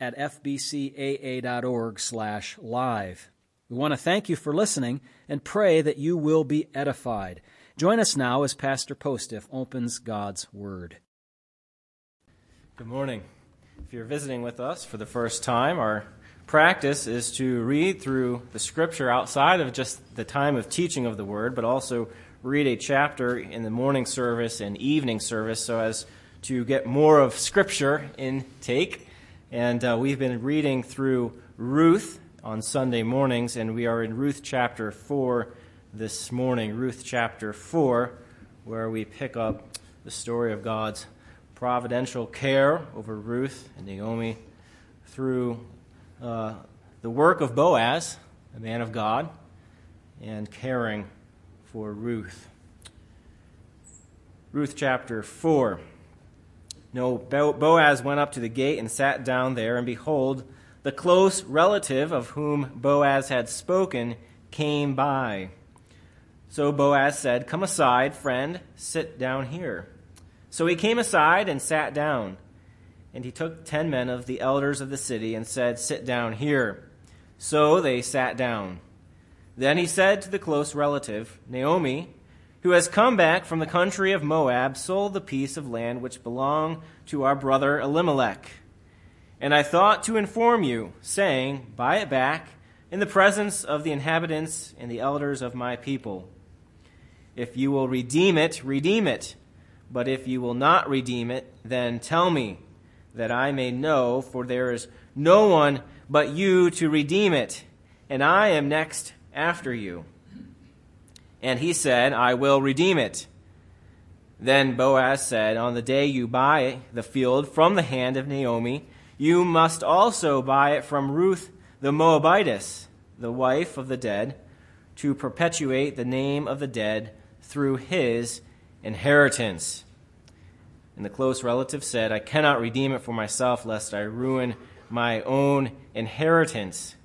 at fbcaa.org slash live. We want to thank you for listening and pray that you will be edified. Join us now as Pastor Postiff opens God's Word. Good morning. If you're visiting with us for the first time, our practice is to read through the Scripture outside of just the time of teaching of the Word, but also read a chapter in the morning service and evening service so as to get more of Scripture intake and uh, we've been reading through Ruth on Sunday mornings, and we are in Ruth chapter 4 this morning. Ruth chapter 4, where we pick up the story of God's providential care over Ruth and Naomi through uh, the work of Boaz, a man of God, and caring for Ruth. Ruth chapter 4. No, Boaz went up to the gate and sat down there, and behold, the close relative of whom Boaz had spoken came by. So Boaz said, Come aside, friend, sit down here. So he came aside and sat down. And he took ten men of the elders of the city and said, Sit down here. So they sat down. Then he said to the close relative, Naomi, who has come back from the country of Moab, sold the piece of land which belonged to our brother Elimelech. And I thought to inform you, saying, Buy it back in the presence of the inhabitants and the elders of my people. If you will redeem it, redeem it. But if you will not redeem it, then tell me, that I may know, for there is no one but you to redeem it, and I am next after you. And he said, I will redeem it. Then Boaz said, On the day you buy the field from the hand of Naomi, you must also buy it from Ruth the Moabitess, the wife of the dead, to perpetuate the name of the dead through his inheritance. And the close relative said, I cannot redeem it for myself, lest I ruin my own inheritance.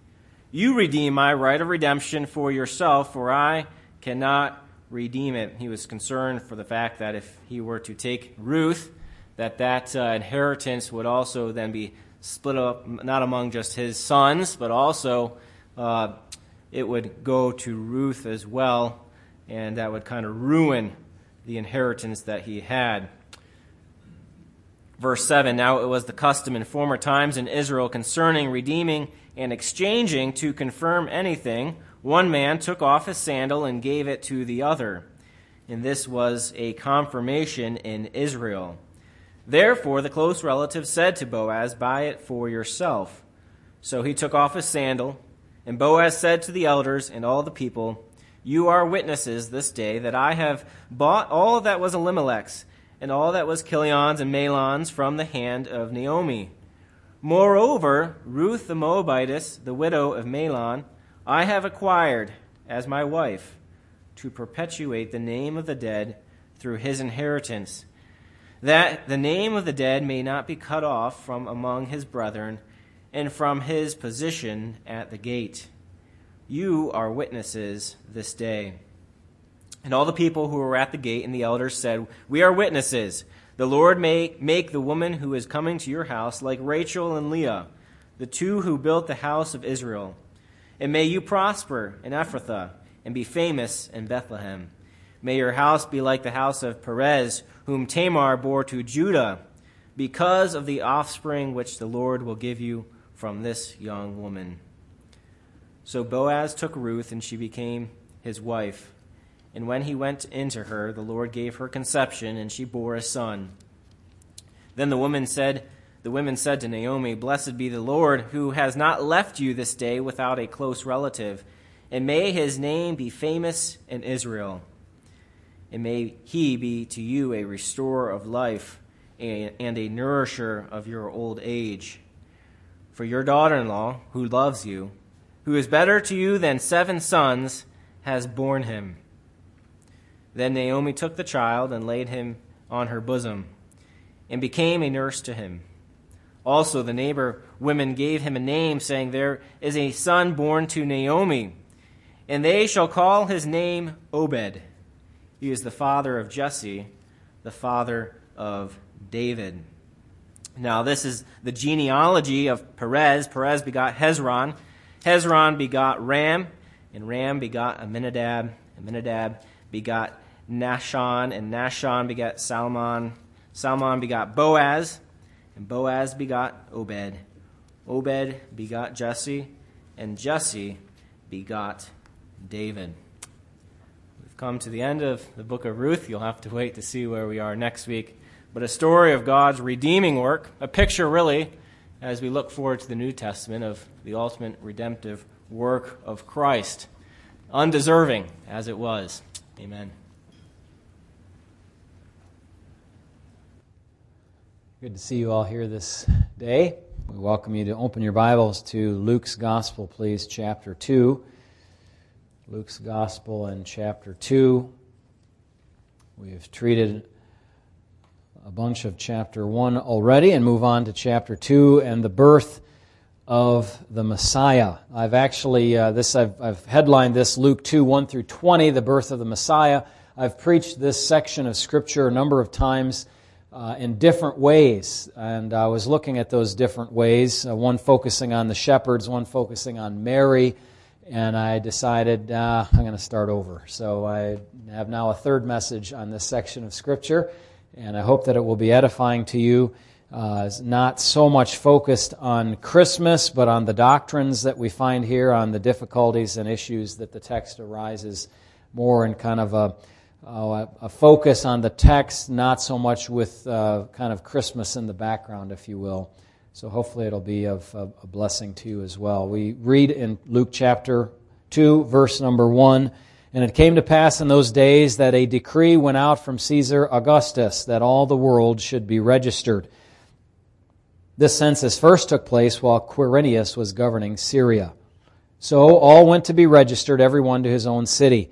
You redeem my right of redemption for yourself, for I cannot redeem it. He was concerned for the fact that if he were to take Ruth, that that uh, inheritance would also then be split up not among just his sons, but also uh, it would go to Ruth as well, and that would kind of ruin the inheritance that he had. Verse 7 Now it was the custom in former times in Israel concerning redeeming and exchanging to confirm anything one man took off his sandal and gave it to the other. And this was a confirmation in Israel. Therefore, the close relative said to Boaz, Buy it for yourself. So he took off his sandal, and Boaz said to the elders and all the people, You are witnesses this day that I have bought all that was Elimelech's, and all that was Chilion's and Mahlon's from the hand of Naomi. Moreover, Ruth the Moabitess, the widow of Mahlon, I have acquired as my wife to perpetuate the name of the dead through his inheritance, that the name of the dead may not be cut off from among his brethren and from his position at the gate. You are witnesses this day. And all the people who were at the gate and the elders said, We are witnesses. The Lord may make the woman who is coming to your house like Rachel and Leah, the two who built the house of Israel. And may you prosper in Ephrathah and be famous in Bethlehem. May your house be like the house of Perez, whom Tamar bore to Judah, because of the offspring which the Lord will give you from this young woman. So Boaz took Ruth, and she became his wife. And when he went into her, the Lord gave her conception, and she bore a son. Then the woman said, the women said to Naomi, Blessed be the Lord, who has not left you this day without a close relative, and may his name be famous in Israel. And may he be to you a restorer of life and a nourisher of your old age. For your daughter in law, who loves you, who is better to you than seven sons, has borne him. Then Naomi took the child and laid him on her bosom, and became a nurse to him. Also, the neighbor women gave him a name, saying, There is a son born to Naomi, and they shall call his name Obed. He is the father of Jesse, the father of David. Now, this is the genealogy of Perez. Perez begot Hezron. Hezron begot Ram, and Ram begot Amminadab. Amminadab begot Nahshon, and Nahshon begot Salmon. Salmon begot Boaz, and Boaz begot Obed. Obed begot Jesse, and Jesse begot David. We've come to the end of the book of Ruth. You'll have to wait to see where we are next week. But a story of God's redeeming work, a picture really, as we look forward to the New Testament, of the ultimate redemptive work of Christ, undeserving as it was. Amen. Good to see you all here this day. We welcome you to open your Bibles to Luke's Gospel, please, chapter 2. Luke's Gospel and chapter 2. We've treated a bunch of chapter 1 already and move on to chapter 2 and the birth of the Messiah. I've actually, uh, this I've, I've headlined this Luke 2 1 through 20, the birth of the Messiah. I've preached this section of Scripture a number of times uh, in different ways. And I was looking at those different ways, uh, one focusing on the shepherds, one focusing on Mary. And I decided uh, I'm going to start over. So I have now a third message on this section of Scripture, and I hope that it will be edifying to you. Uh, not so much focused on Christmas, but on the doctrines that we find here, on the difficulties and issues that the text arises more in kind of a uh, a focus on the text, not so much with uh, kind of Christmas in the background, if you will. So hopefully it'll be of, of a blessing to you as well. We read in Luke chapter 2, verse number 1. And it came to pass in those days that a decree went out from Caesar Augustus that all the world should be registered. This census first took place while Quirinius was governing Syria. So all went to be registered, everyone to his own city.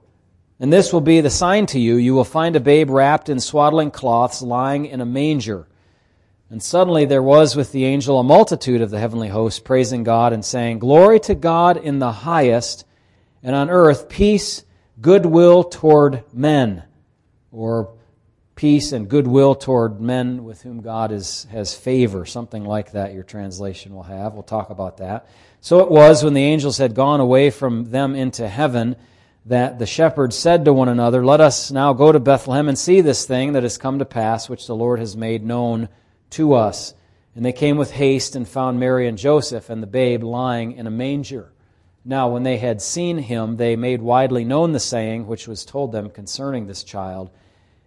And this will be the sign to you. You will find a babe wrapped in swaddling cloths lying in a manger. And suddenly there was with the angel a multitude of the heavenly host praising God and saying, Glory to God in the highest, and on earth peace, goodwill toward men. Or peace and goodwill toward men with whom God is, has favor. Something like that your translation will have. We'll talk about that. So it was when the angels had gone away from them into heaven that the shepherds said to one another, Let us now go to Bethlehem and see this thing that has come to pass, which the Lord has made known to us. And they came with haste and found Mary and Joseph and the babe lying in a manger. Now, when they had seen him, they made widely known the saying which was told them concerning this child.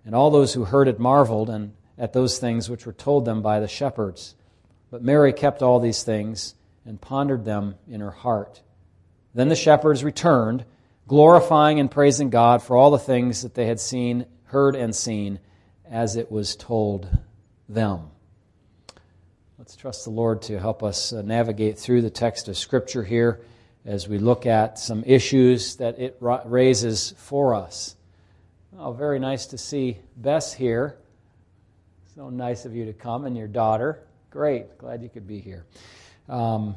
And all those who heard it marveled and at those things which were told them by the shepherds. But Mary kept all these things and pondered them in her heart. Then the shepherds returned glorifying and praising God for all the things that they had seen, heard, and seen as it was told them. Let's trust the Lord to help us uh, navigate through the text of Scripture here as we look at some issues that it raises for us. Oh, very nice to see Bess here. So nice of you to come and your daughter. Great. Glad you could be here. Um,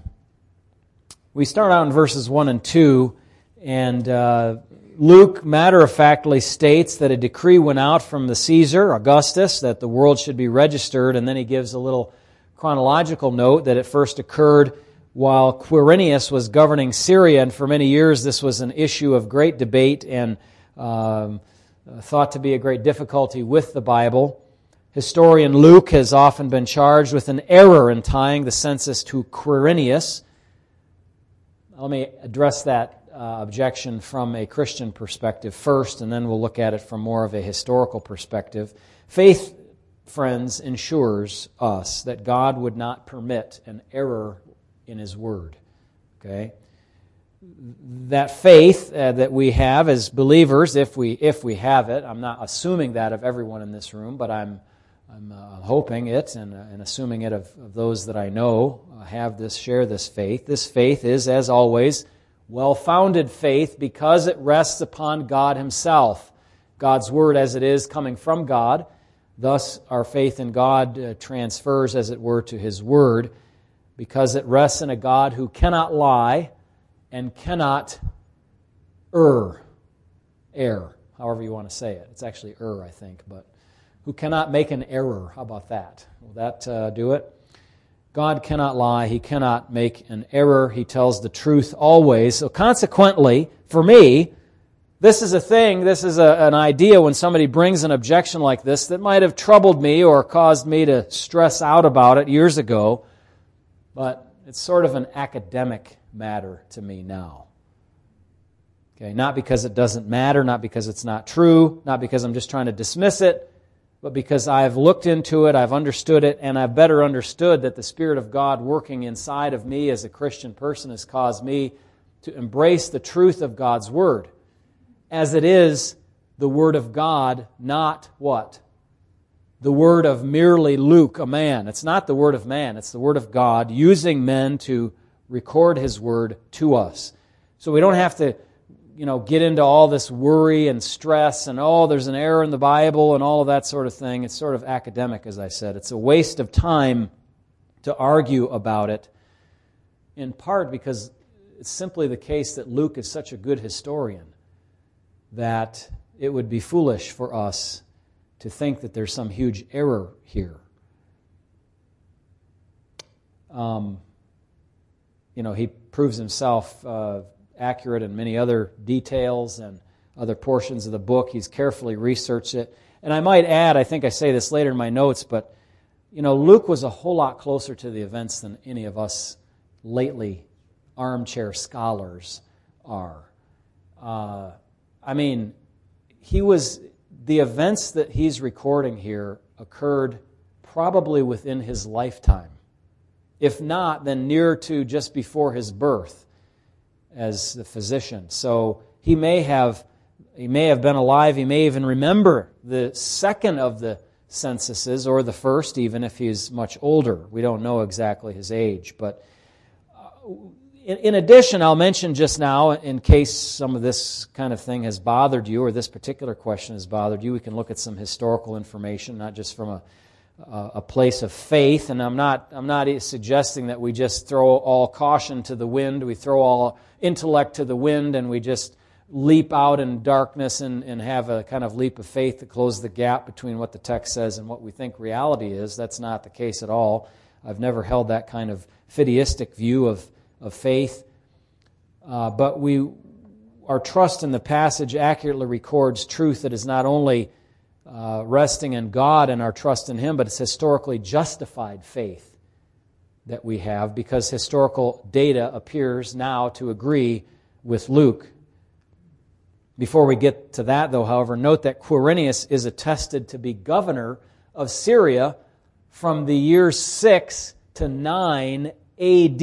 We start out in verses 1 and 2, and uh, Luke matter of factly states that a decree went out from the Caesar, Augustus, that the world should be registered, and then he gives a little chronological note that it first occurred while Quirinius was governing Syria, and for many years this was an issue of great debate and um, thought to be a great difficulty with the Bible. Historian Luke has often been charged with an error in tying the census to Quirinius. Let me address that uh, objection from a Christian perspective first, and then we'll look at it from more of a historical perspective. Faith, friends, ensures us that God would not permit an error in His Word. Okay? That faith uh, that we have as believers, if we, if we have it, I'm not assuming that of everyone in this room, but I'm I'm uh, hoping it and, uh, and, assuming it of, of, those that I know uh, have this, share this faith. This faith is, as always, well founded faith because it rests upon God Himself. God's Word as it is coming from God. Thus, our faith in God uh, transfers, as it were, to His Word because it rests in a God who cannot lie and cannot err. Err, however you want to say it. It's actually err, I think, but who cannot make an error. How about that? Will that uh, do it? God cannot lie. He cannot make an error. He tells the truth always. So, consequently, for me, this is a thing, this is a, an idea when somebody brings an objection like this that might have troubled me or caused me to stress out about it years ago, but it's sort of an academic matter to me now. Okay, not because it doesn't matter, not because it's not true, not because I'm just trying to dismiss it, but because I've looked into it, I've understood it, and I've better understood that the Spirit of God working inside of me as a Christian person has caused me to embrace the truth of God's Word as it is the Word of God, not what? The Word of merely Luke, a man. It's not the Word of man, it's the Word of God using men to record His Word to us. So we don't have to you know, get into all this worry and stress and, oh, there's an error in the Bible and all of that sort of thing. It's sort of academic, as I said. It's a waste of time to argue about it, in part because it's simply the case that Luke is such a good historian that it would be foolish for us to think that there's some huge error here. Um, you know, he proves himself. Uh, accurate in many other details and other portions of the book. He's carefully researched it. And I might add, I think I say this later in my notes, but you know, Luke was a whole lot closer to the events than any of us lately armchair scholars are. Uh, I mean, he was the events that he's recording here occurred probably within his lifetime. If not, then near to just before his birth as the physician. So he may have he may have been alive. He may even remember the second of the censuses, or the first, even if he's much older. We don't know exactly his age. But uh, in, in addition, I'll mention just now, in case some of this kind of thing has bothered you, or this particular question has bothered you, we can look at some historical information, not just from a a place of faith, and I'm not, I'm not suggesting that we just throw all caution to the wind, we throw all intellect to the wind, and we just leap out in darkness and, and have a kind of leap of faith to close the gap between what the text says and what we think reality is. That's not the case at all. I've never held that kind of fideistic view of, of faith. Uh, but we, our trust in the passage accurately records truth that is not only uh, resting in God and our trust in Him, but it's historically justified faith that we have because historical data appears now to agree with Luke. Before we get to that, though, however, note that Quirinius is attested to be governor of Syria from the year 6 to 9 AD.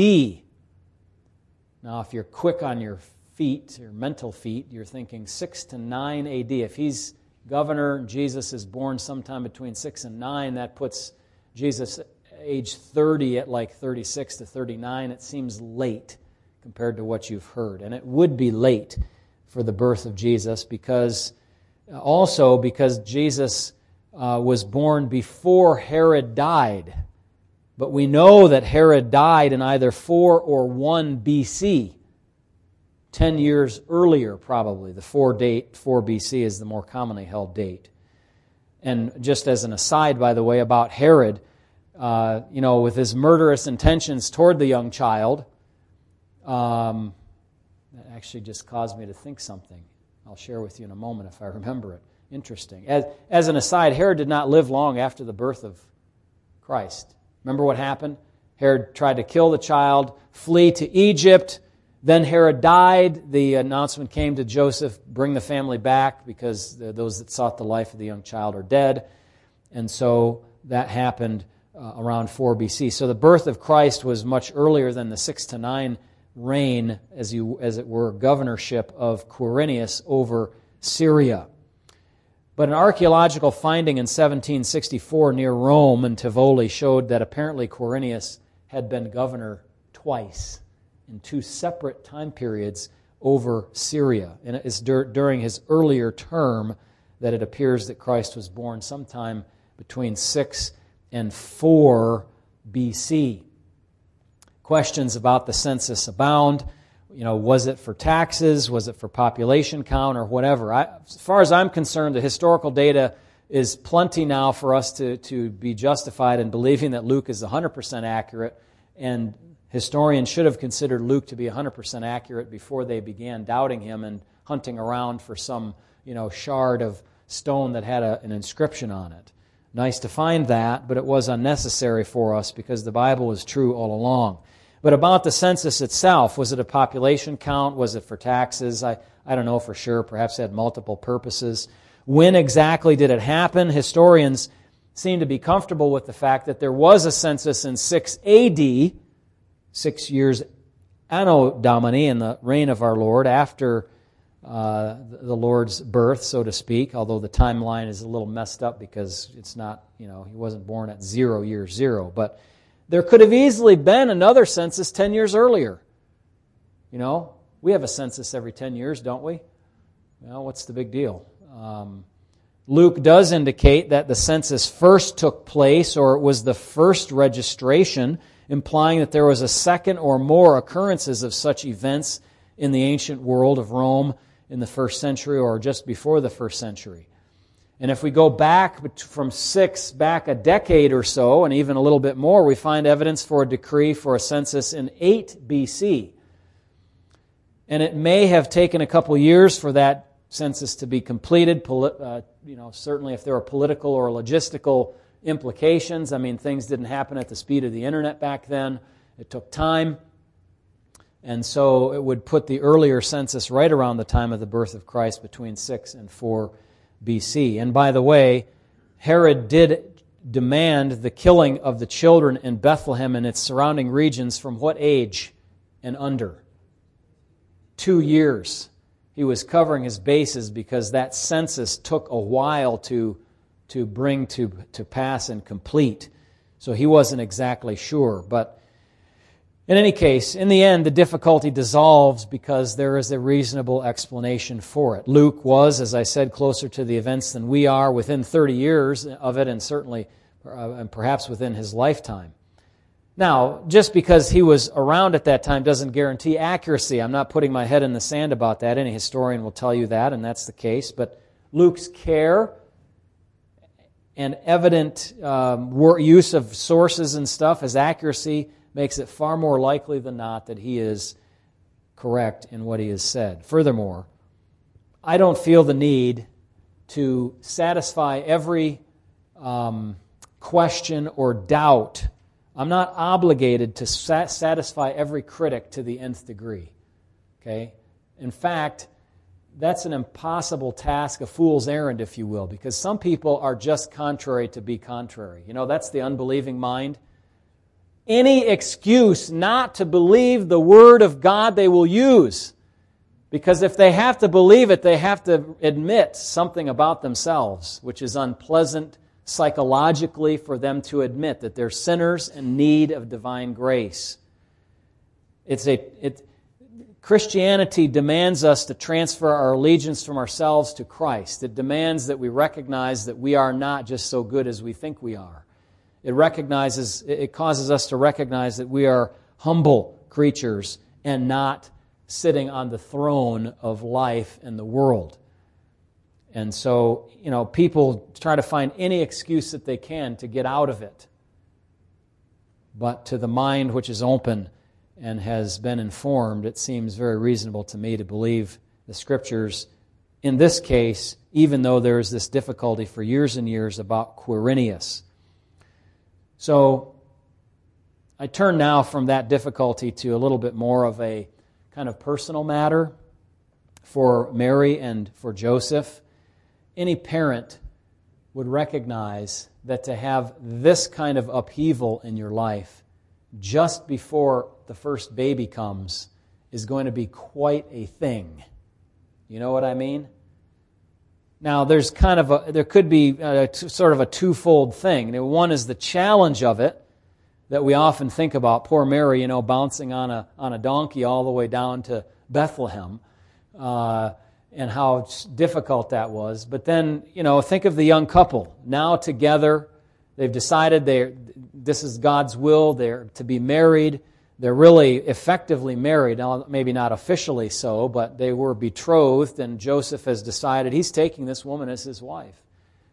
Now, if you're quick on your feet, your mental feet, you're thinking 6 to 9 AD. If he's governor. Jesus is born sometime between 6 and 9. That puts Jesus age 30 at like 36 to 39. It seems late compared to what you've heard. And it would be late for the birth of Jesus because also because Jesus uh, was born before Herod died. But we know that Herod died in either 4 or 1 BC. 10 years earlier, probably. The 4 date, 4 BC is the more commonly held date. And just as an aside, by the way, about Herod, uh, you know, with his murderous intentions toward the young child, um, that actually just caused me to think something. I'll share with you in a moment if I remember it. Interesting. As, as an aside, Herod did not live long after the birth of Christ. Remember what happened? Herod tried to kill the child, flee to Egypt. Then Herod died. The announcement came to Joseph bring the family back because those that sought the life of the young child are dead. And so that happened uh, around 4 BC. So the birth of Christ was much earlier than the 6 to 9 reign, as, you, as it were, governorship of Quirinius over Syria. But an archaeological finding in 1764 near Rome and Tivoli showed that apparently Quirinius had been governor twice in two separate time periods over Syria. And it's dur- during his earlier term that it appears that Christ was born sometime between 6 and 4 BC. Questions about the census abound. You know, was it for taxes? Was it for population count or whatever? I, as far as I'm concerned, the historical data is plenty now for us to, to be justified in believing that Luke is 100% accurate. And historians should have considered Luke to be 100% accurate before they began doubting him and hunting around for some, you know, shard of stone that had a, an inscription on it. Nice to find that, but it was unnecessary for us because the Bible is true all along. But about the census itself, was it a population count? Was it for taxes? I, I don't know for sure. Perhaps it had multiple purposes. When exactly did it happen? Historians seem to be comfortable with the fact that there was a census in 6 AD, six years Anno Domini, in the reign of our Lord, after uh, the Lord's birth, so to speak, although the timeline is a little messed up because it's not, you know, he wasn't born at zero year zero. But there could have easily been another census 10 years earlier. You know, we have a census every 10 years, don't we? Well, what's the big deal? Um, Luke does indicate that the census first took place, or it was the first registration, implying that there was a second or more occurrences of such events in the ancient world of Rome in the first century or just before the first century. And if we go back from six, back a decade or so, and even a little bit more, we find evidence for a decree for a census in 8 BC. And it may have taken a couple years for that census to be completed. Uh, you know, certainly if there are political or logistical implications. I mean, things didn't happen at the speed of the internet back then. It took time. And so it would put the earlier census right around the time of the birth of Christ between 6 and 4 BC. And by the way, Herod did demand the killing of the children in Bethlehem and its surrounding regions from what age and under? Two years. He was covering his bases because that census took a while to, to bring to, to pass and complete. So he wasn't exactly sure. But in any case, in the end, the difficulty dissolves because there is a reasonable explanation for it. Luke was, as I said, closer to the events than we are within 30 years of it, and certainly, uh, and perhaps within his lifetime. Now, just because he was around at that time doesn't guarantee accuracy. I'm not putting my head in the sand about that. Any historian will tell you that, and that's the case. But Luke's care and evident um, use of sources and stuff, his accuracy, makes it far more likely than not that he is correct in what he has said. Furthermore, I don't feel the need to satisfy every um, question or doubt. I'm not obligated to satisfy every critic to the nth degree. Okay? In fact, that's an impossible task, a fool's errand, if you will, because some people are just contrary to be contrary. You know, that's the unbelieving mind any excuse not to believe the Word of God they will use. Because if they have to believe it, they have to admit something about themselves, which is unpleasant psychologically for them to admit that they're sinners in need of divine grace. It's a, it, Christianity demands us to transfer our allegiance from ourselves to Christ. It demands that we recognize that we are not just so good as we think we are It recognizes, it causes us to recognize that we are humble creatures and not sitting on the throne of life and the world. And so, you know, people try to find any excuse that they can to get out of it. But to the mind which is open and has been informed, it seems very reasonable to me to believe the scriptures in this case, even though there is this difficulty for years and years about Quirinius. So I turn now from that difficulty to a little bit more of a kind of personal matter for Mary and for Joseph. Any parent would recognize that to have this kind of upheaval in your life just before the first baby comes is going to be quite a thing. You know what I mean? Now, there's kind of a, there could be a, sort of a twofold thing. One is the challenge of it that we often think about. Poor Mary, you know, bouncing on a, on a donkey all the way down to Bethlehem, uh, and how difficult that was. But then, you know, think of the young couple now together. They've decided they this is God's will. They're to be married they're really effectively married, maybe not officially so, but they were betrothed, and Joseph has decided he's taking this woman as his wife.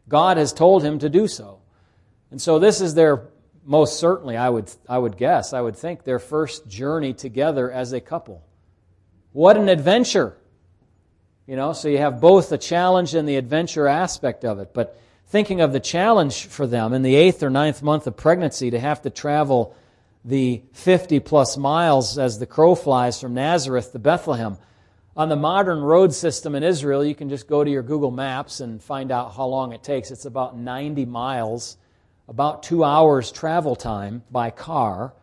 God has told him to do so. And so this is their, most certainly, I would, I would guess, I would think, their first journey together as a couple. What an adventure! You know, so you have both the challenge and the adventure aspect of it. But thinking of the challenge for them in the eighth or ninth month of pregnancy to have to travel the 50 plus miles as the crow flies from Nazareth to Bethlehem. On the modern road system in Israel, you can just go to your Google Maps and find out how long it takes. It's about 90 miles, about two hours travel time by car.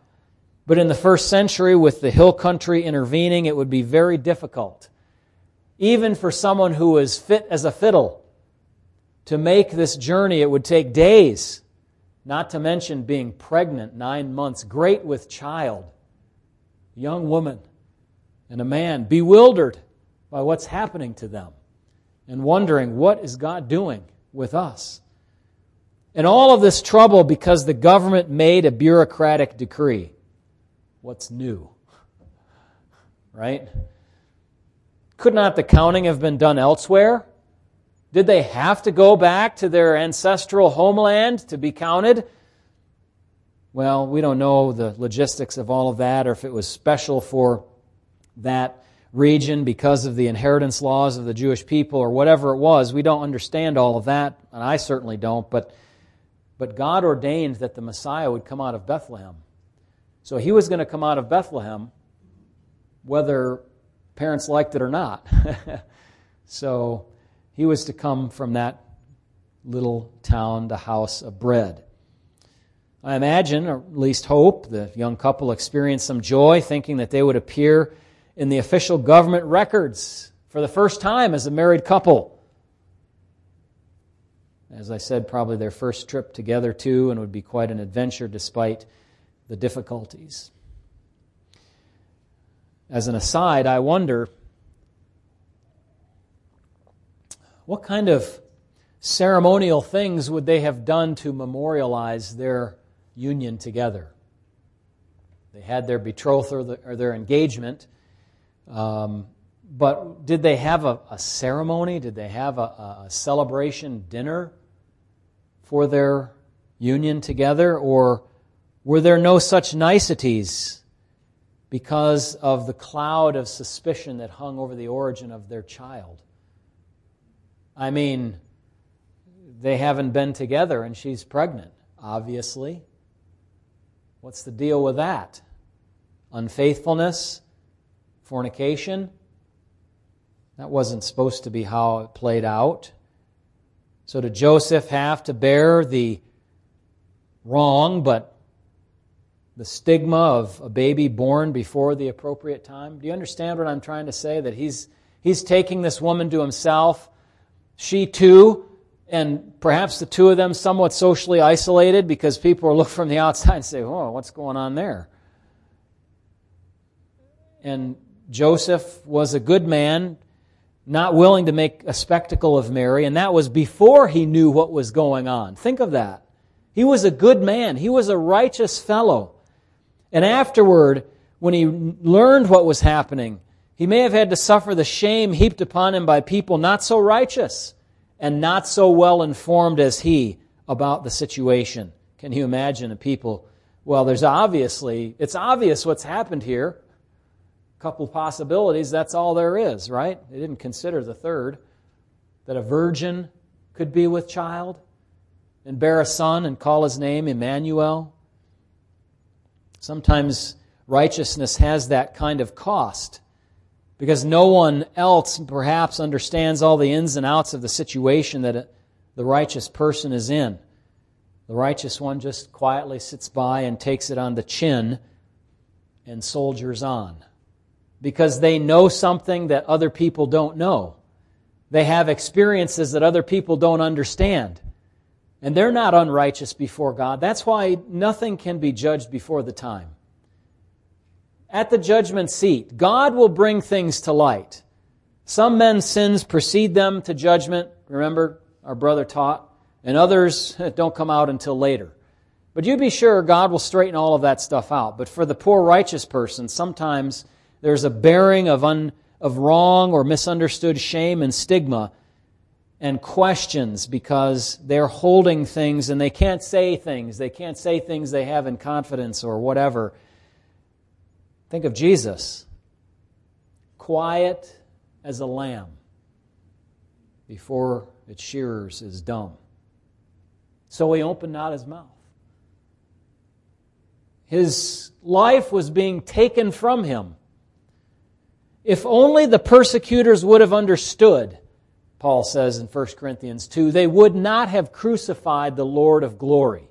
But in the first century, with the hill country intervening, it would be very difficult. Even for someone who is fit as a fiddle, to make this journey, it would take days not to mention being pregnant nine months, great with child, young woman and a man, bewildered by what's happening to them and wondering, what is God doing with us? And all of this trouble because the government made a bureaucratic decree. What's new? Right? Could not the counting have been done elsewhere? Did they have to go back to their ancestral homeland to be counted? Well, we don't know the logistics of all of that or if it was special for that region because of the inheritance laws of the Jewish people or whatever it was. We don't understand all of that, and I certainly don't, but, but God ordained that the Messiah would come out of Bethlehem. So he was going to come out of Bethlehem whether parents liked it or not. so he was to come from that little town, the house of bread. I imagine, or at least hope, the young couple experienced some joy thinking that they would appear in the official government records for the first time as a married couple. As I said, probably their first trip together, too, and would be quite an adventure despite the difficulties. As an aside, I wonder What kind of ceremonial things would they have done to memorialize their union together? They had their betrothal or, the, or their engagement, um, but did they have a, a, ceremony? Did they have a, a celebration dinner for their union together? Or were there no such niceties because of the cloud of suspicion that hung over the origin of their child? I mean, they haven't been together and she's pregnant, obviously. What's the deal with that? Unfaithfulness? Fornication? That wasn't supposed to be how it played out. So, did Joseph have to bear the wrong, but the stigma of a baby born before the appropriate time? Do you understand what I'm trying to say? That he's, he's taking this woman to himself she too, and perhaps the two of them somewhat socially isolated because people look from the outside and say, oh, what's going on there? And Joseph was a good man, not willing to make a spectacle of Mary, and that was before he knew what was going on. Think of that. He was a good man. He was a righteous fellow. And afterward, when he learned what was happening, he may have had to suffer the shame heaped upon him by people not so righteous and not so well informed as he about the situation. Can you imagine a people? Well, there's obviously, it's obvious what's happened here. A couple possibilities, that's all there is, right? They didn't consider the third that a virgin could be with child and bear a son and call his name Emmanuel. Sometimes righteousness has that kind of cost because no one else perhaps understands all the ins and outs of the situation that the righteous person is in. The righteous one just quietly sits by and takes it on the chin and soldiers on because they know something that other people don't know. They have experiences that other people don't understand. And they're not unrighteous before God. That's why nothing can be judged before the time. At the judgment seat, God will bring things to light. Some men's sins precede them to judgment. Remember, our brother taught. And others don't come out until later. But you be sure God will straighten all of that stuff out. But for the poor righteous person, sometimes there's a bearing of un, of wrong or misunderstood shame and stigma and questions because they're holding things and they can't say things. They can't say things they have in confidence or whatever. Think of Jesus, quiet as a lamb before its shearers is dumb. So he opened not his mouth. His life was being taken from him if only the persecutors would have understood, Paul says in 1 Corinthians 2, they would not have crucified the Lord of glory.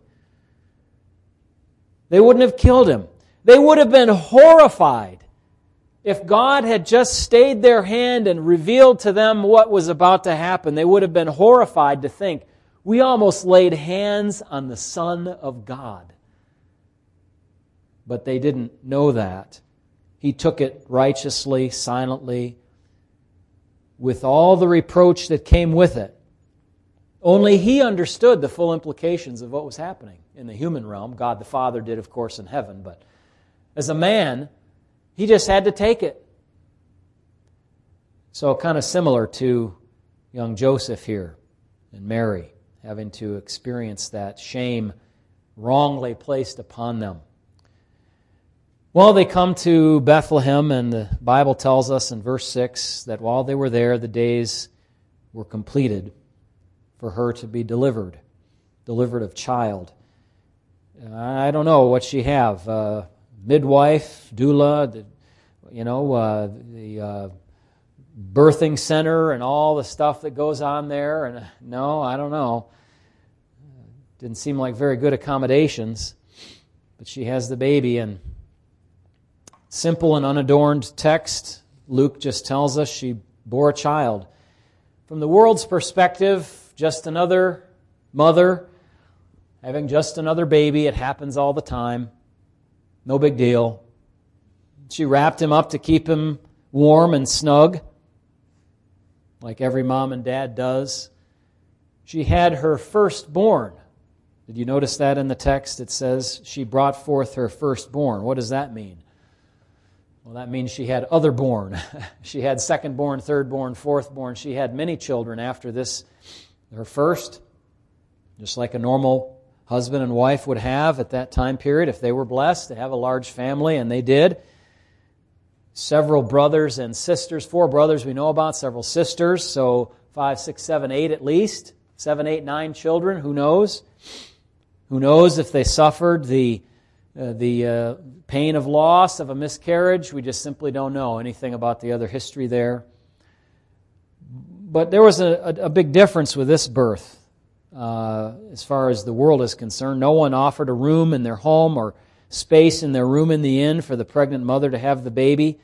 They wouldn't have killed him. They would have been horrified if God had just stayed their hand and revealed to them what was about to happen. They would have been horrified to think, we almost laid hands on the Son of God. But they didn't know that. He took it righteously, silently, with all the reproach that came with it. Only he understood the full implications of what was happening in the human realm. God the Father did, of course, in heaven, but as a man, he just had to take it. So, kind of similar to young Joseph here and Mary having to experience that shame wrongly placed upon them. Well, they come to Bethlehem, and the Bible tells us in verse 6 that while they were there, the days were completed for her to be delivered, delivered of child. I don't know what she have. Uh, midwife, doula, the, you know, uh, the uh, birthing center and all the stuff that goes on there. And uh, no, I don't know. Didn't seem like very good accommodations. But she has the baby, and simple and unadorned text, Luke just tells us she bore a child. From the world's perspective, just another mother having just another baby. It happens all the time. No big deal. She wrapped him up to keep him warm and snug, like every mom and dad does. She had her firstborn. Did you notice that in the text? It says she brought forth her firstborn. What does that mean? Well, that means she had other born. she had secondborn, thirdborn, third born, fourth born. She had many children after this, her first, just like a normal husband and wife would have at that time period if they were blessed to have a large family, and they did. Several brothers and sisters, four brothers we know about, several sisters, so five, six, seven, eight at least. Seven, eight, nine children, who knows? Who knows if they suffered the uh, the uh, pain of loss of a miscarriage. We just simply don't know anything about the other history there. But there was a, a, a big difference with this birth uh, as far as the world is concerned. No one offered a room in their home or space in their room in the inn for the pregnant mother to have the baby.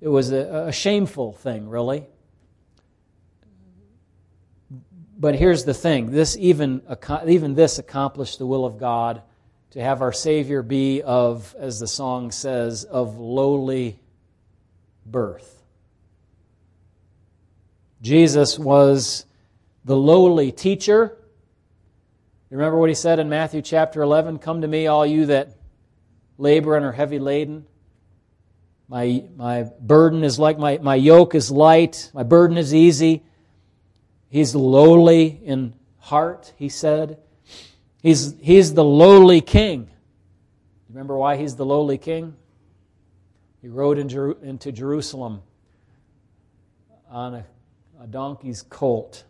It was a, a shameful thing, really. But here's the thing: this even even this accomplished the will of God to have our Savior be of, as the song says, of lowly birth. Jesus was the lowly teacher, Remember what he said in Matthew chapter 11? Come to me, all you that labor and are heavy laden. My, my burden is like, my, my yoke is light, my burden is easy. He's lowly in heart, he said. He's, he's the lowly king. Remember why he's the lowly king? He rode into Jerusalem on a, a donkey's colt,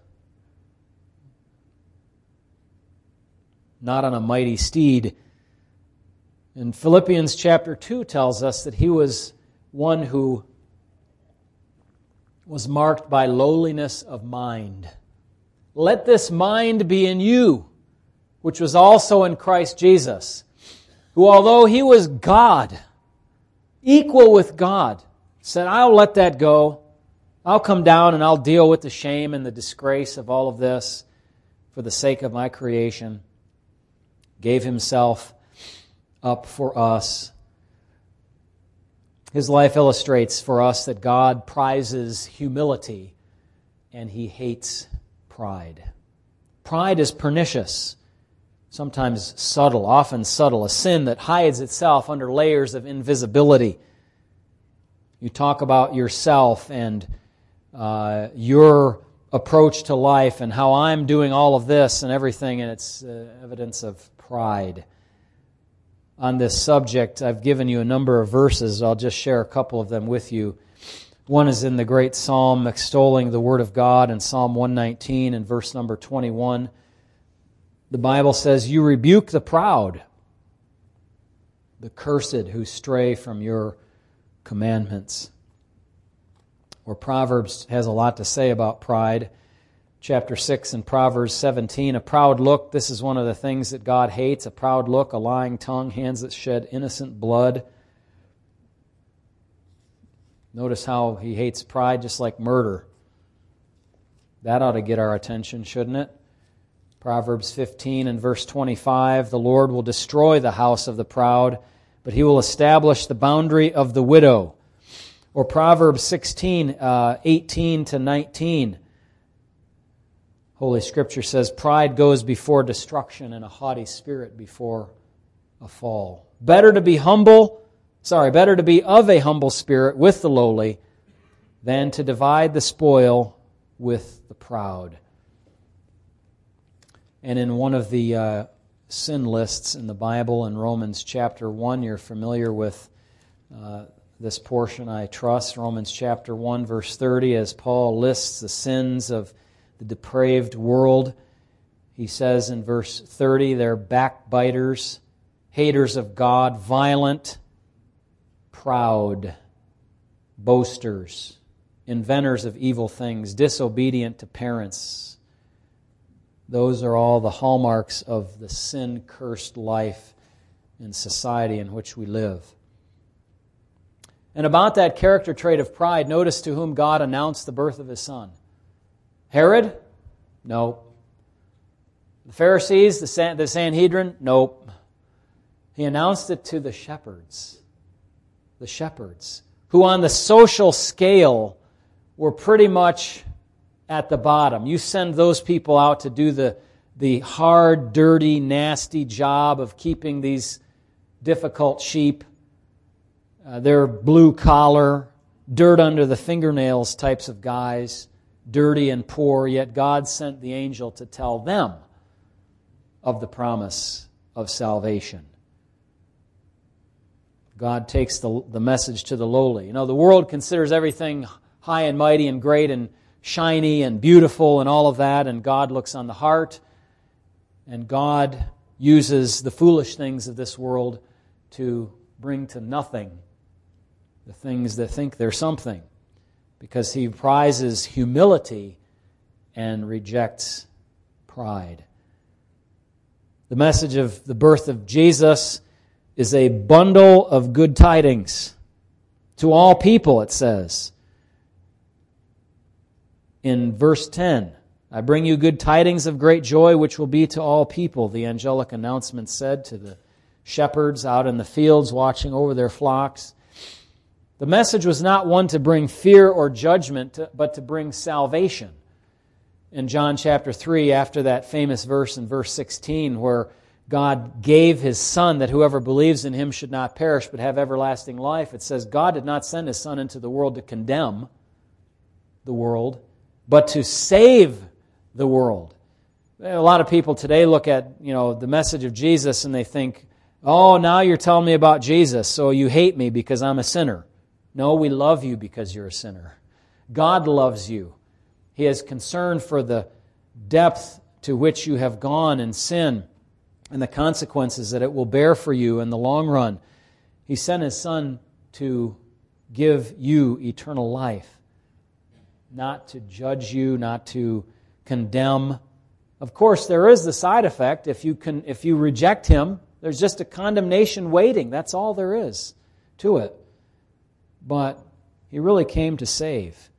not on a mighty steed. And Philippians chapter 2 tells us that he was one who was marked by lowliness of mind. Let this mind be in you, which was also in Christ Jesus, who, although he was God, equal with God, said, I'll let that go. I'll come down and I'll deal with the shame and the disgrace of all of this for the sake of my creation. Gave himself up for us. His life illustrates for us that God prizes humility and he hates pride. Pride is pernicious, sometimes subtle, often subtle, a sin that hides itself under layers of invisibility. You talk about yourself and uh, your approach to life and how I'm doing all of this and everything, and it's uh, evidence of pride on this subject. I've given you a number of verses. I'll just share a couple of them with you. One is in the great psalm extolling the Word of God in Psalm 119 and verse number 21. The Bible says, You rebuke the proud, the cursed who stray from your commandments. Or Proverbs has a lot to say about pride chapter 6 and Proverbs 17. A proud look, this is one of the things that God hates a proud look, a lying tongue, hands that shed innocent blood. Notice how he hates pride just like murder. That ought to get our attention, shouldn't it? Proverbs 15 and verse 25 The Lord will destroy the house of the proud, but he will establish the boundary of the widow. Or Proverbs 16, uh, 18 to 19. Holy Scripture says, Pride goes before destruction and a haughty spirit before a fall. Better to be humble, sorry, better to be of a humble spirit with the lowly than to divide the spoil with the proud. And in one of the uh, sin lists in the Bible, in Romans chapter 1, you're familiar with uh, this portion, I trust. Romans chapter 1, verse 30, as Paul lists the sins of the depraved world. He says in verse 30 they're backbiters, haters of God, violent, proud, boasters, inventors of evil things, disobedient to parents. Those are all the hallmarks of the sin cursed life and society in which we live. And about that character trait of pride, notice to whom God announced the birth of his son. Herod? No. The Pharisees, the, San, the Sanhedrin? Nope. He announced it to the shepherds. The shepherds, who on the social scale were pretty much at the bottom. You send those people out to do the, the hard, dirty, nasty job of keeping these difficult sheep. Uh, they're blue collar, dirt under the fingernails types of guys dirty and poor, yet God sent the angel to tell them of the promise of salvation. God takes the, the message to the lowly. You know, the world considers everything high and mighty and great and shiny and beautiful and all of that, and God looks on the heart, and God uses the foolish things of this world to bring to nothing the things that think they're something because he prizes humility and rejects pride. The message of the birth of Jesus is a bundle of good tidings to all people, it says. In verse 10, I bring you good tidings of great joy, which will be to all people, the angelic announcement said to the shepherds out in the fields watching over their flocks. The message was not one to bring fear or judgment, but to bring salvation. in John chapter 3 after that famous verse in verse 16 where God gave his Son that whoever believes in him should not perish but have everlasting life. It says, God did not send his Son into the world to condemn the world, but to save the world. A lot of people today look at, you know, the message of Jesus and they think, oh, now you're telling me about Jesus, so you hate me because I'm a sinner. No, we love you because you're a sinner. God loves you. He has concern for the depth to which you have gone in sin and the consequences that it will bear for you in the long run. He sent His Son to give you eternal life, not to judge you, not to condemn. Of course, there is the side effect. If you, can, if you reject Him, there's just a condemnation waiting. That's all there is to it. But He really came to save.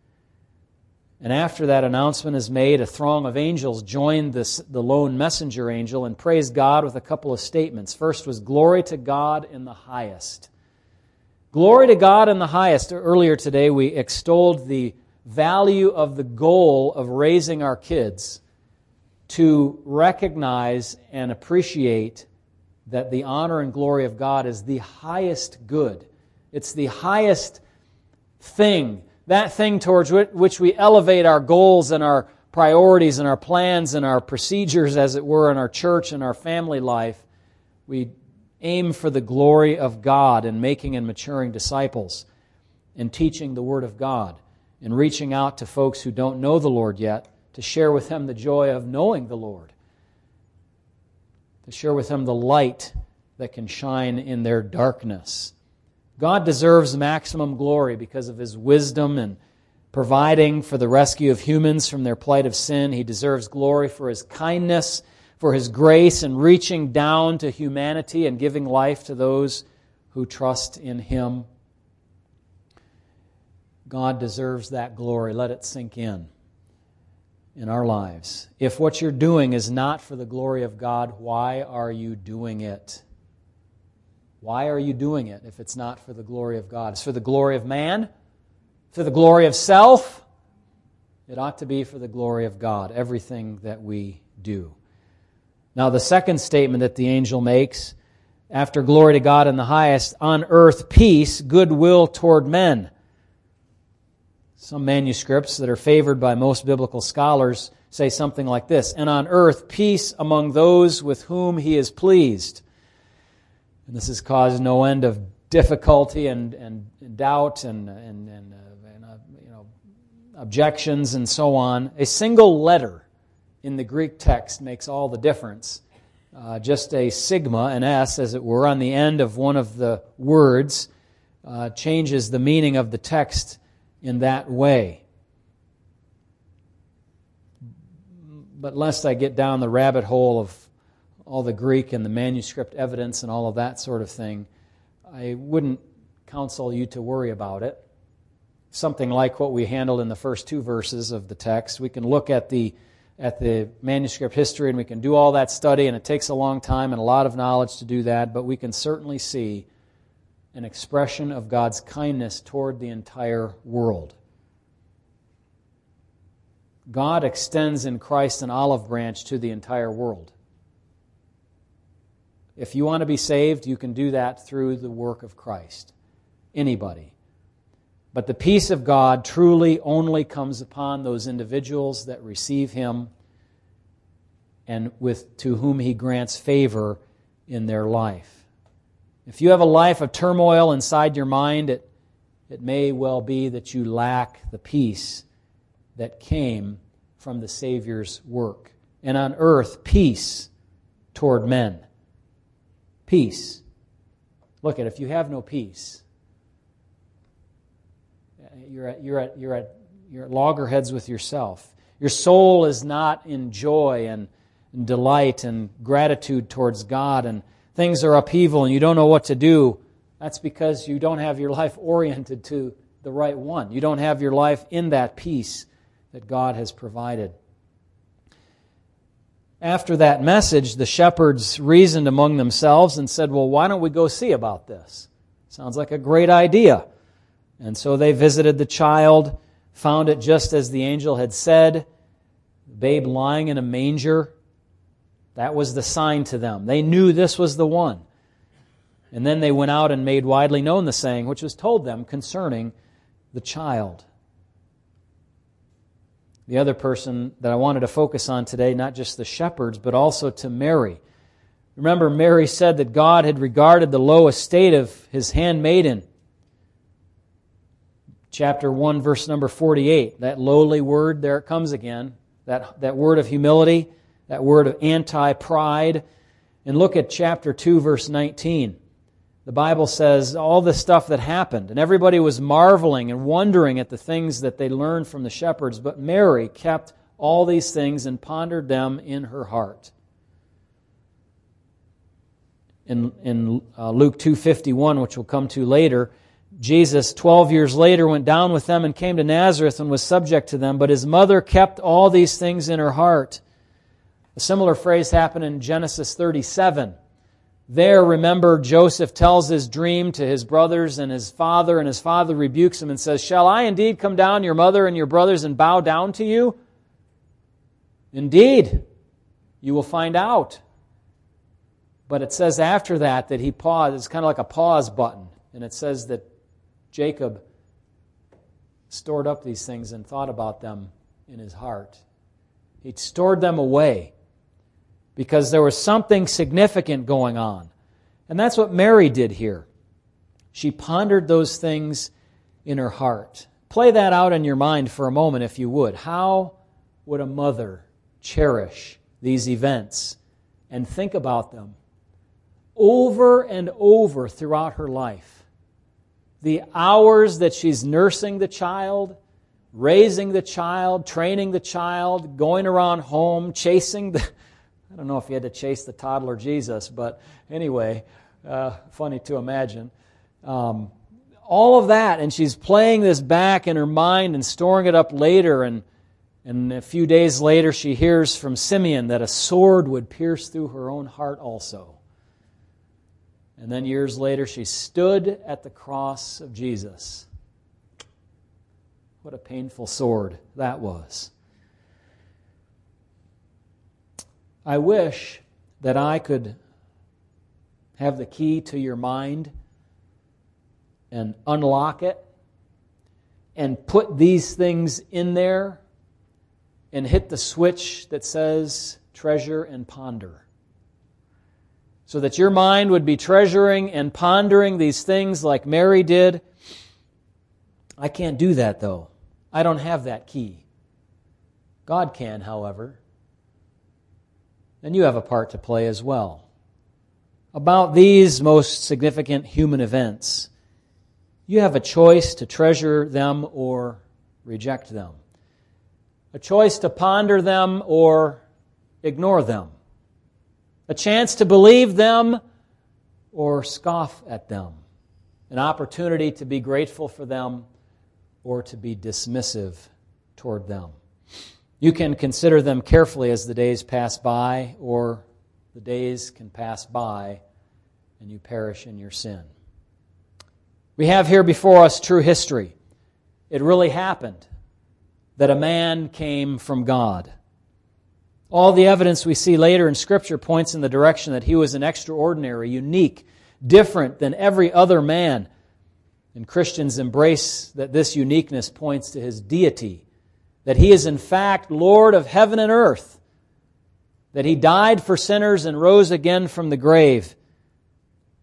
And after that announcement is made, a throng of angels joined this, the lone messenger angel and praised God with a couple of statements. First was, Glory to God in the highest. Glory to God in the highest. Earlier today, we extolled the value of the goal of raising our kids to recognize and appreciate that the honor and glory of God is the highest good. It's the highest thing that thing towards which we elevate our goals and our priorities and our plans and our procedures, as it were, in our church and our family life, we aim for the glory of God in making and maturing disciples, in teaching the Word of God, in reaching out to folks who don't know the Lord yet to share with them the joy of knowing the Lord, to share with them the light that can shine in their darkness. God deserves maximum glory because of his wisdom and providing for the rescue of humans from their plight of sin. He deserves glory for his kindness, for his grace in reaching down to humanity and giving life to those who trust in him. God deserves that glory. Let it sink in in our lives. If what you're doing is not for the glory of God, why are you doing it? Why are you doing it if it's not for the glory of God? It's for the glory of man? For the glory of self? It ought to be for the glory of God, everything that we do. Now, the second statement that the angel makes after glory to God in the highest, on earth peace, goodwill toward men. Some manuscripts that are favored by most biblical scholars say something like this And on earth peace among those with whom he is pleased. And this has caused no end of difficulty and, and, doubt and, and, and, uh, and uh, you know, objections and so on. A single letter in the Greek text makes all the difference. Uh, just a sigma, an S, as it were, on the end of one of the words uh, changes the meaning of the text in that way. But lest I get down the rabbit hole of all the Greek and the manuscript evidence and all of that sort of thing, I wouldn't counsel you to worry about it. Something like what we handled in the first two verses of the text. We can look at the at the manuscript history and we can do all that study and it takes a long time and a lot of knowledge to do that, but we can certainly see an expression of God's kindness toward the entire world. God extends in Christ an olive branch to the entire world. If you want to be saved, you can do that through the work of Christ. Anybody. But the peace of God truly only comes upon those individuals that receive Him and with, to whom He grants favor in their life. If you have a life of turmoil inside your mind, it, it may well be that you lack the peace that came from the Savior's work. And on earth, peace toward men. Peace. Look at if you have no peace, you're at, you're at, you're at, you're at loggerheads with yourself. Your soul is not in joy and, and delight and gratitude towards God, and things are upheaval and you don't know what to do. That's because you don't have your life oriented to the right one. You don't have your life in that peace that God has provided. After that message, the shepherds reasoned among themselves and said, Well, why don't we go see about this? Sounds like a great idea. And so they visited the child, found it just as the angel had said. Babe lying in a manger, that was the sign to them. They knew this was the one. And then they went out and made widely known the saying which was told them concerning the child. The other person that I wanted to focus on today, not just the shepherds, but also to Mary. Remember, Mary said that God had regarded the low estate of his handmaiden. Chapter 1, verse number 48. That lowly word, there it comes again. That, that word of humility, that word of anti pride. And look at chapter 2, verse 19 the Bible says all the stuff that happened, and everybody was marveling and wondering at the things that they learned from the shepherds, but Mary kept all these things and pondered them in her heart. In, in uh, Luke 2.51, which we'll come to later, Jesus, 12 years later, went down with them and came to Nazareth and was subject to them, but his mother kept all these things in her heart. A similar phrase happened in Genesis 37 there, remember, Joseph tells his dream to his brothers and his father, and his father rebukes him and says, Shall I indeed come down, your mother and your brothers, and bow down to you? Indeed, you will find out. But it says after that that he paused. It's kind of like a pause button. And it says that Jacob stored up these things and thought about them in his heart. He stored them away because there was something significant going on. And that's what Mary did here. She pondered those things in her heart. Play that out in your mind for a moment, if you would. How would a mother cherish these events and think about them over and over throughout her life? The hours that she's nursing the child, raising the child, training the child, going around home, chasing the I don't know if he had to chase the toddler Jesus, but anyway, uh, funny to imagine. Um, all of that, and she's playing this back in her mind and storing it up later. And, and a few days later, she hears from Simeon that a sword would pierce through her own heart also. And then years later, she stood at the cross of Jesus. What a painful sword that was. I wish that I could have the key to your mind and unlock it and put these things in there and hit the switch that says treasure and ponder. So that your mind would be treasuring and pondering these things like Mary did. I can't do that though. I don't have that key. God can, however then you have a part to play as well. About these most significant human events, you have a choice to treasure them or reject them, a choice to ponder them or ignore them, a chance to believe them or scoff at them, an opportunity to be grateful for them or to be dismissive toward them. You can consider them carefully as the days pass by, or the days can pass by and you perish in your sin. We have here before us true history. It really happened that a man came from God. All the evidence we see later in Scripture points in the direction that he was an extraordinary, unique, different than every other man. And Christians embrace that this uniqueness points to his deity that he is in fact Lord of heaven and earth, that he died for sinners and rose again from the grave.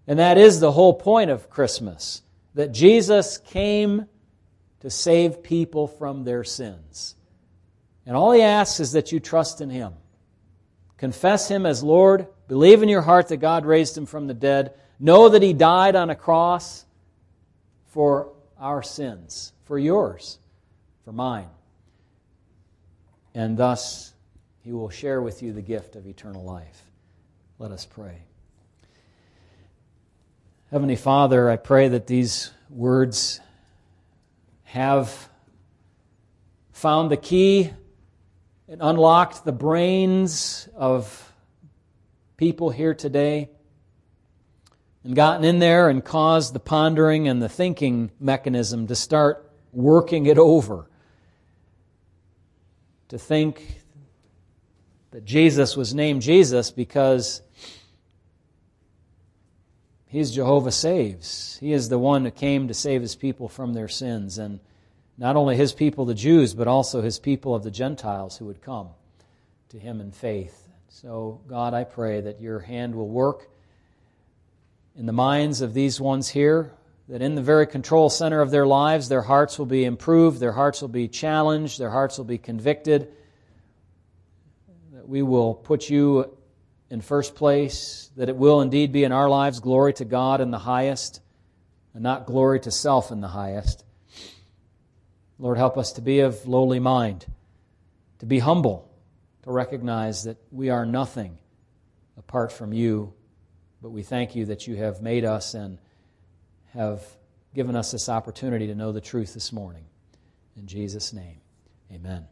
And that is the whole point of Christmas, that Jesus came to save people from their sins. And all he asks is that you trust in him. Confess him as Lord, believe in your heart that God raised him from the dead, know that he died on a cross for our sins, for yours, for mine and thus he will share with you the gift of eternal life. Let us pray. Heavenly Father, I pray that these words have found the key and unlocked the brains of people here today and gotten in there and caused the pondering and the thinking mechanism to start working it over to think that Jesus was named Jesus because He's Jehovah saves. He is the one who came to save his people from their sins. And not only his people, the Jews, but also his people of the Gentiles who would come to him in faith. So, God, I pray that your hand will work in the minds of these ones here, that in the very control center of their lives, their hearts will be improved, their hearts will be challenged, their hearts will be convicted, that we will put you in first place, that it will indeed be in our lives glory to God in the highest, and not glory to self in the highest. Lord, help us to be of lowly mind, to be humble, to recognize that we are nothing apart from you, but we thank you that you have made us and have given us this opportunity to know the truth this morning. In Jesus' name, amen.